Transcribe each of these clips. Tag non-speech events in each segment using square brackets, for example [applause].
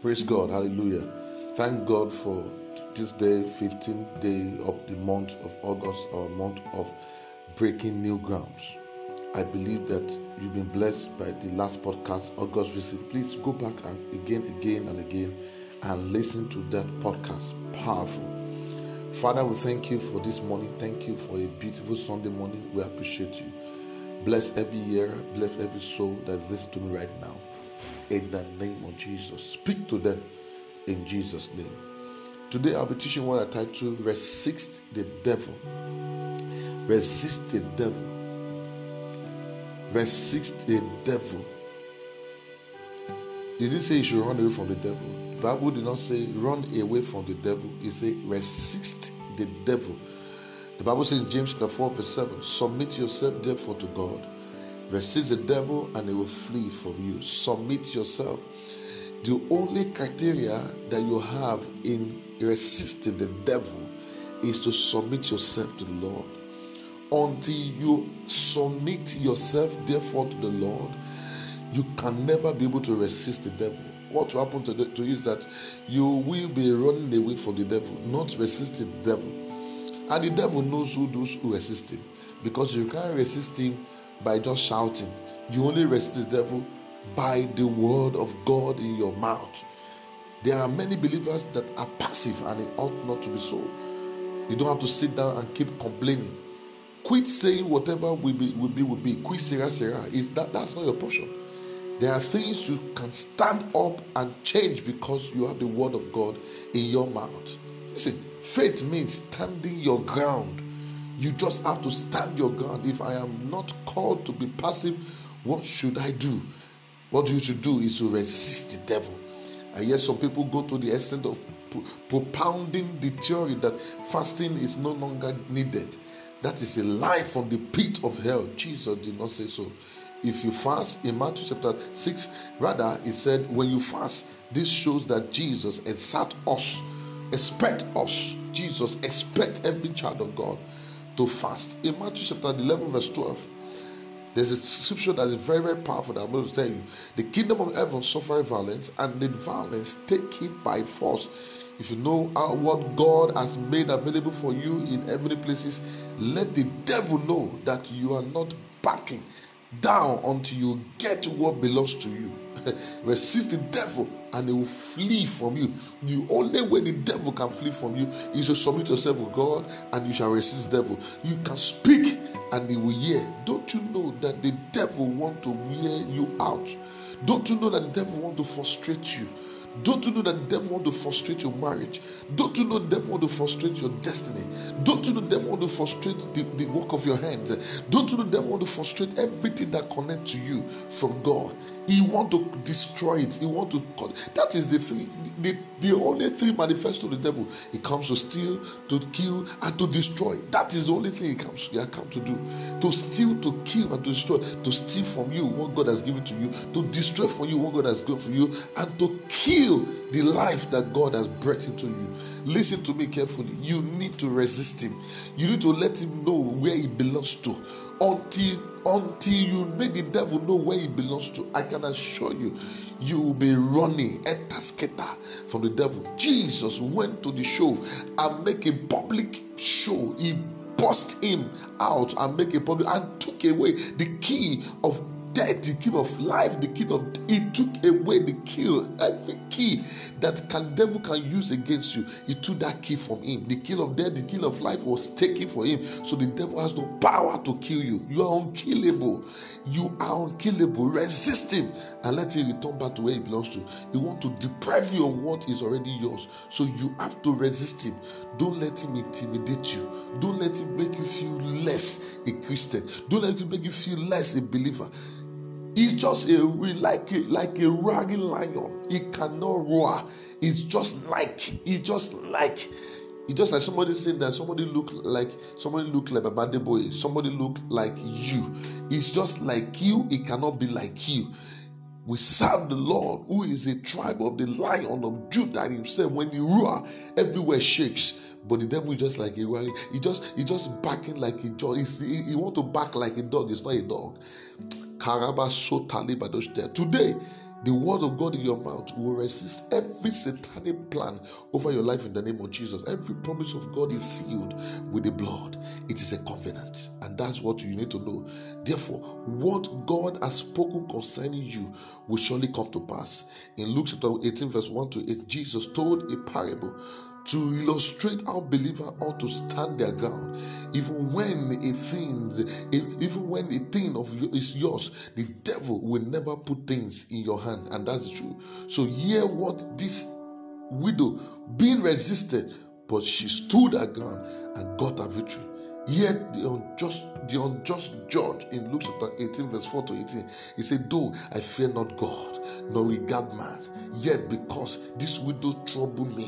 Praise God. Hallelujah. Thank God for this day, 15th day of the month of August, our month of breaking new grounds. I believe that you've been blessed by the last podcast, August visit. Please go back and again, again, and again and listen to that podcast. Powerful. Father, we thank you for this morning. Thank you for a beautiful Sunday morning. We appreciate you. Bless every year, bless every soul that's listening to me right now. In the name of Jesus. Speak to them in Jesus' name. Today I'll be teaching what I title Resist the Devil. Resist the Devil. Resist the devil. He didn't say you should run away from the devil. The Bible did not say run away from the devil. It said resist the devil. The Bible says in James chapter 4, verse 7, submit yourself therefore to God. Resist the devil and he will flee from you. Submit yourself. The only criteria that you have in resisting the devil is to submit yourself to the Lord. Until you submit yourself, therefore, to the Lord, you can never be able to resist the devil. What will happen to, the, to you is that you will be running away from the devil, not resisting the devil. And the devil knows who those who resist him because you can't resist him by just shouting. You only resist the devil by the word of God in your mouth. There are many believers that are passive and it ought not to be so. You don't have to sit down and keep complaining. Quit saying whatever will be will be will be. Quit sera sera. Is that that's not your portion. There are things you can stand up and change because you have the word of God in your mouth. Listen, faith means standing your ground. You just have to stand your ground. If I am not called to be passive, what should I do? What you should do is to resist the devil. And yet, some people go to the extent of propounding the theory that fasting is no longer needed. That is a lie from the pit of hell. Jesus did not say so. If you fast in Matthew chapter 6, rather, it said, when you fast, this shows that Jesus exhort us, expect us, Jesus expect every child of God to fast. In Matthew chapter 11, verse 12, there's a scripture that is very, very powerful that I'm going to tell you. The kingdom of heaven suffer violence, and the violence take it by force. If you know what God has made available for you in heavenly places, let the devil know that you are not backing down until you get what belongs to you. [laughs] Resist the devil and he will flee from you. The only way the devil can flee from you is to submit yourself to God and you shall resist the devil. You can speak and he will hear. Don't you know that the devil want to wear you out? Don't you know that the devil want to frustrate you? Don't you know that the devil want to frustrate your marriage? Don't you know the devil want to frustrate your destiny? Don't you know the devil want to frustrate the, the work of your hands? Don't you know the devil want to frustrate everything that connects to you from God? He want to destroy it. He want to. cut. That is the thing. The, the only thing manifesto of the devil. He comes to steal, to kill, and to destroy. That is the only thing he comes. He come to do. To steal, to kill, and to destroy. To steal from you what God has given to you. To destroy from you what God has given for you, and to kill the life that God has brought into you. Listen to me carefully. You need to resist him. You need to let him know where he belongs to. Until until you make the devil know where he belongs to, I can assure you, you will be running etasketa from the devil. Jesus went to the show and make a public show. He bust him out and make a public and took away the key of death, the key of life, the key of he took away the key, every key that can devil can use against you. He took that key from him. The key of death, the key of life was taken for him. So the devil has no power to kill you. You are unkillable. You are unkillable. Resist him and let him return back to where he belongs to. He want to deprive you of what is already yours. So you have to resist him. Don't let him intimidate you. Don't let him make you feel less a Christian. Don't let him make you feel less a believer. He's just a like a, like a ragging lion. He cannot roar. It's just like he just like he just like somebody saying that somebody look like somebody look like a Baba boy. Somebody look like you. It's just like you. It cannot be like you. We serve the Lord, who is a tribe of the lion of Judah himself. When he roar, everywhere shakes. But the devil is just like a he just he just barking like a dog. He, he want to bark like a dog. It's not a dog. Today, the word of God in your mouth will resist every satanic plan over your life in the name of Jesus. Every promise of God is sealed with the blood. It is a covenant, and that's what you need to know. Therefore, what God has spoken concerning you will surely come to pass. In Luke chapter 18, verse 1 to 8, Jesus told a parable to illustrate how believer ought to stand their ground. Even when a thing even when a thing of is yours the devil will never put things in your hand and that's true so hear what this widow being resisted but she stood her ground and got her victory. Yet the unjust, the unjust judge in Luke chapter 18, verse 4 to 18, he said, Though I fear not God, nor regard man, yet because this widow troubled me,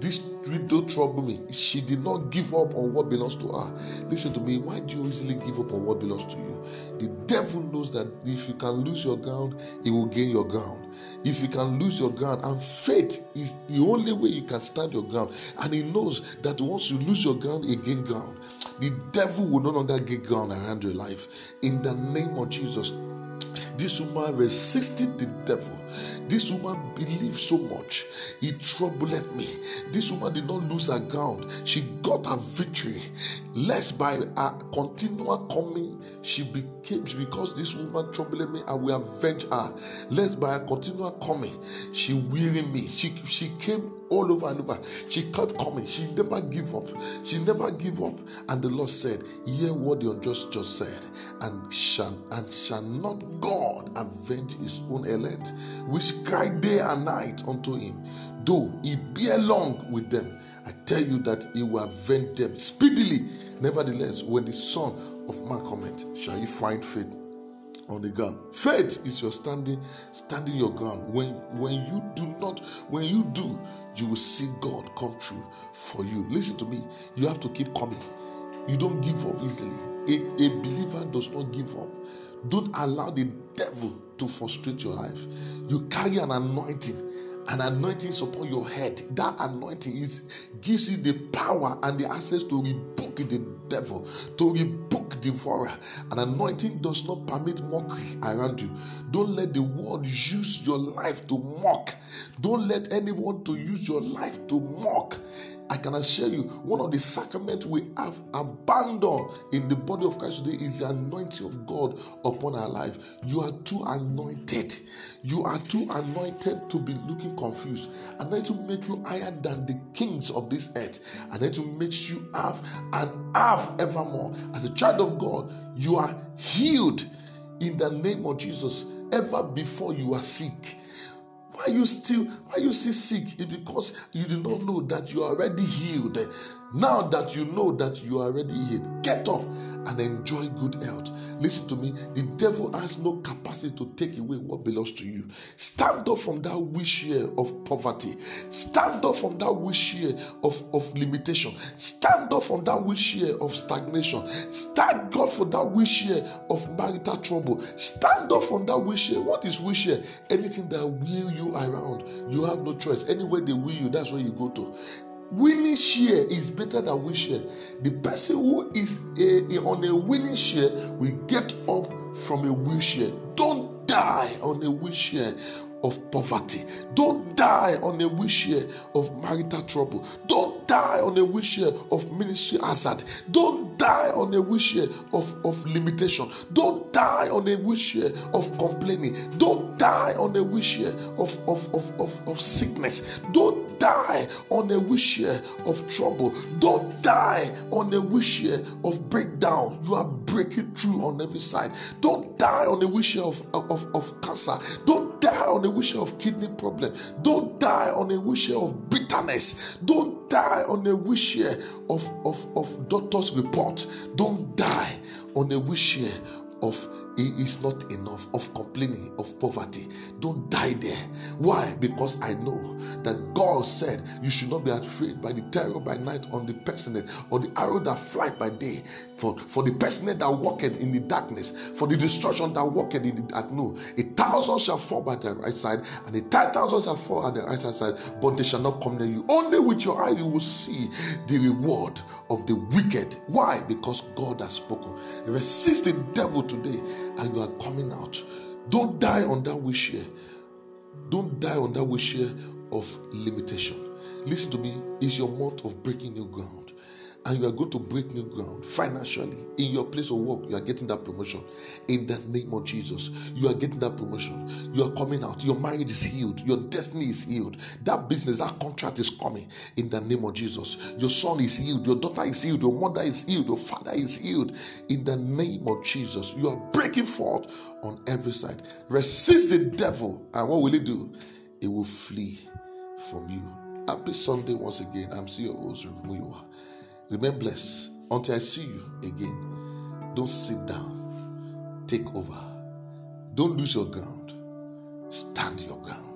this widow troubled me. She did not give up on what belongs to her. Listen to me. Why do you easily give up on what belongs to you? The devil knows that if you can lose your ground, he will gain your ground. If you can lose your ground, and faith is the only way you can stand your ground. And he knows that once you lose your ground, he gain ground. The devil will no longer get ground around your life. In the name of Jesus, this woman resisted the devil. This woman believed so much. It troubled me. This woman did not lose her ground. She got her victory. Lest by her continual coming, she became because this woman troubled me, I will avenge her. Lest by her continual coming, she weary me. She she came all over and over. She kept coming. She never give up. She never give up. And the Lord said, Hear what the unjust just said, and shall and shall not God avenge his own elect, which cry day and night unto him, though he be along with them. I tell you that he will avenge them speedily. Nevertheless, when the Son of Man cometh, shall he find faith on the ground. Faith is your standing, standing your ground. When when you do not, when you do, you will see God come true for you. Listen to me. You have to keep coming. You don't give up easily. A, a believer does not give up. Don't allow the devil to frustrate your life. You carry an anointing an anointing is upon your head. That anointing is gives you the power and the access to rebuke the devil, to rebuke devourer. An anointing does not permit mockery around you. Don't let the world use your life to mock. Don't let anyone to use your life to mock. I can assure you, one of the sacraments we have abandoned in the body of Christ today is the anointing of God upon our life. You are too anointed. You are too anointed to be looking confused. Then to make you higher than the kings of this earth. And then to make you have and have evermore. As a child of God, you are healed in the name of Jesus. Ever before you are sick why you still why you still sick? It's because you do not know that you are already healed. Now that you know that you are already healed, get up and enjoy good health. Listen to me. The devil has no capacity to take away what belongs to you. Stand up from that wish here of poverty. Stand up from that wish here of, of limitation. Stand up from that wish here of stagnation. Stand God for that wish here of marital trouble. Stand up from that wish here. What is wish here? Anything that will you around. You have no choice. Anywhere they will you, that's where you go to. Winning share is better than win share. The person who is a, a, on a winning share will get up from a win. Don't die on a win of poverty. Don't die on a here of marital trouble. Don't die on a here of ministry hazard. Don't die on a here of, of limitation. Don't die on a here of complaining. Don't die on a here of, of, of, of, of sickness. Don't die on a wish here of trouble. Don't die on a wish here of breakdown. You are breaking through on every side. Don't die on a wish here of, of, of cancer. Don't die on a wish of kidney problem. Don't die on a wish of bitterness. Don't die on a wish of, of, of doctor's report. Don't die on a wish of it is not enough of complaining of poverty. Don't die there. Why? Because I know that God said you should not be afraid by the terror by night on the person or the arrow that fly by day. For, for the person that walketh in the darkness, for the destruction that walketh in the dark. No, a thousand shall fall by the right side, and a ten thousand shall fall at the right side, but they shall not come near you. Only with your eye you will see the reward of the wicked. Why? Because God has spoken. Resist the devil today and you are coming out. Don't die on that wish here Don't die on that wish here of limitation. Listen to me, it's your month of breaking new ground and you are going to break new ground financially. In your place of work you are getting that promotion. In the name of jesus you are getting that promotion. You are coming out. Your marriage is healed. Your destiny is healed. That business that contract is coming. In the name of jesus your son is healed. Your daughter is healed. Your mother is healed. Your father is healed. In the name of jesus you are breaking forth on every side. Resist the devil. And what will he do? It will flee from you. Happy sunday once again. I'm still your host. Remain blessed until I see you again. Don't sit down. Take over. Don't lose your ground. Stand your ground.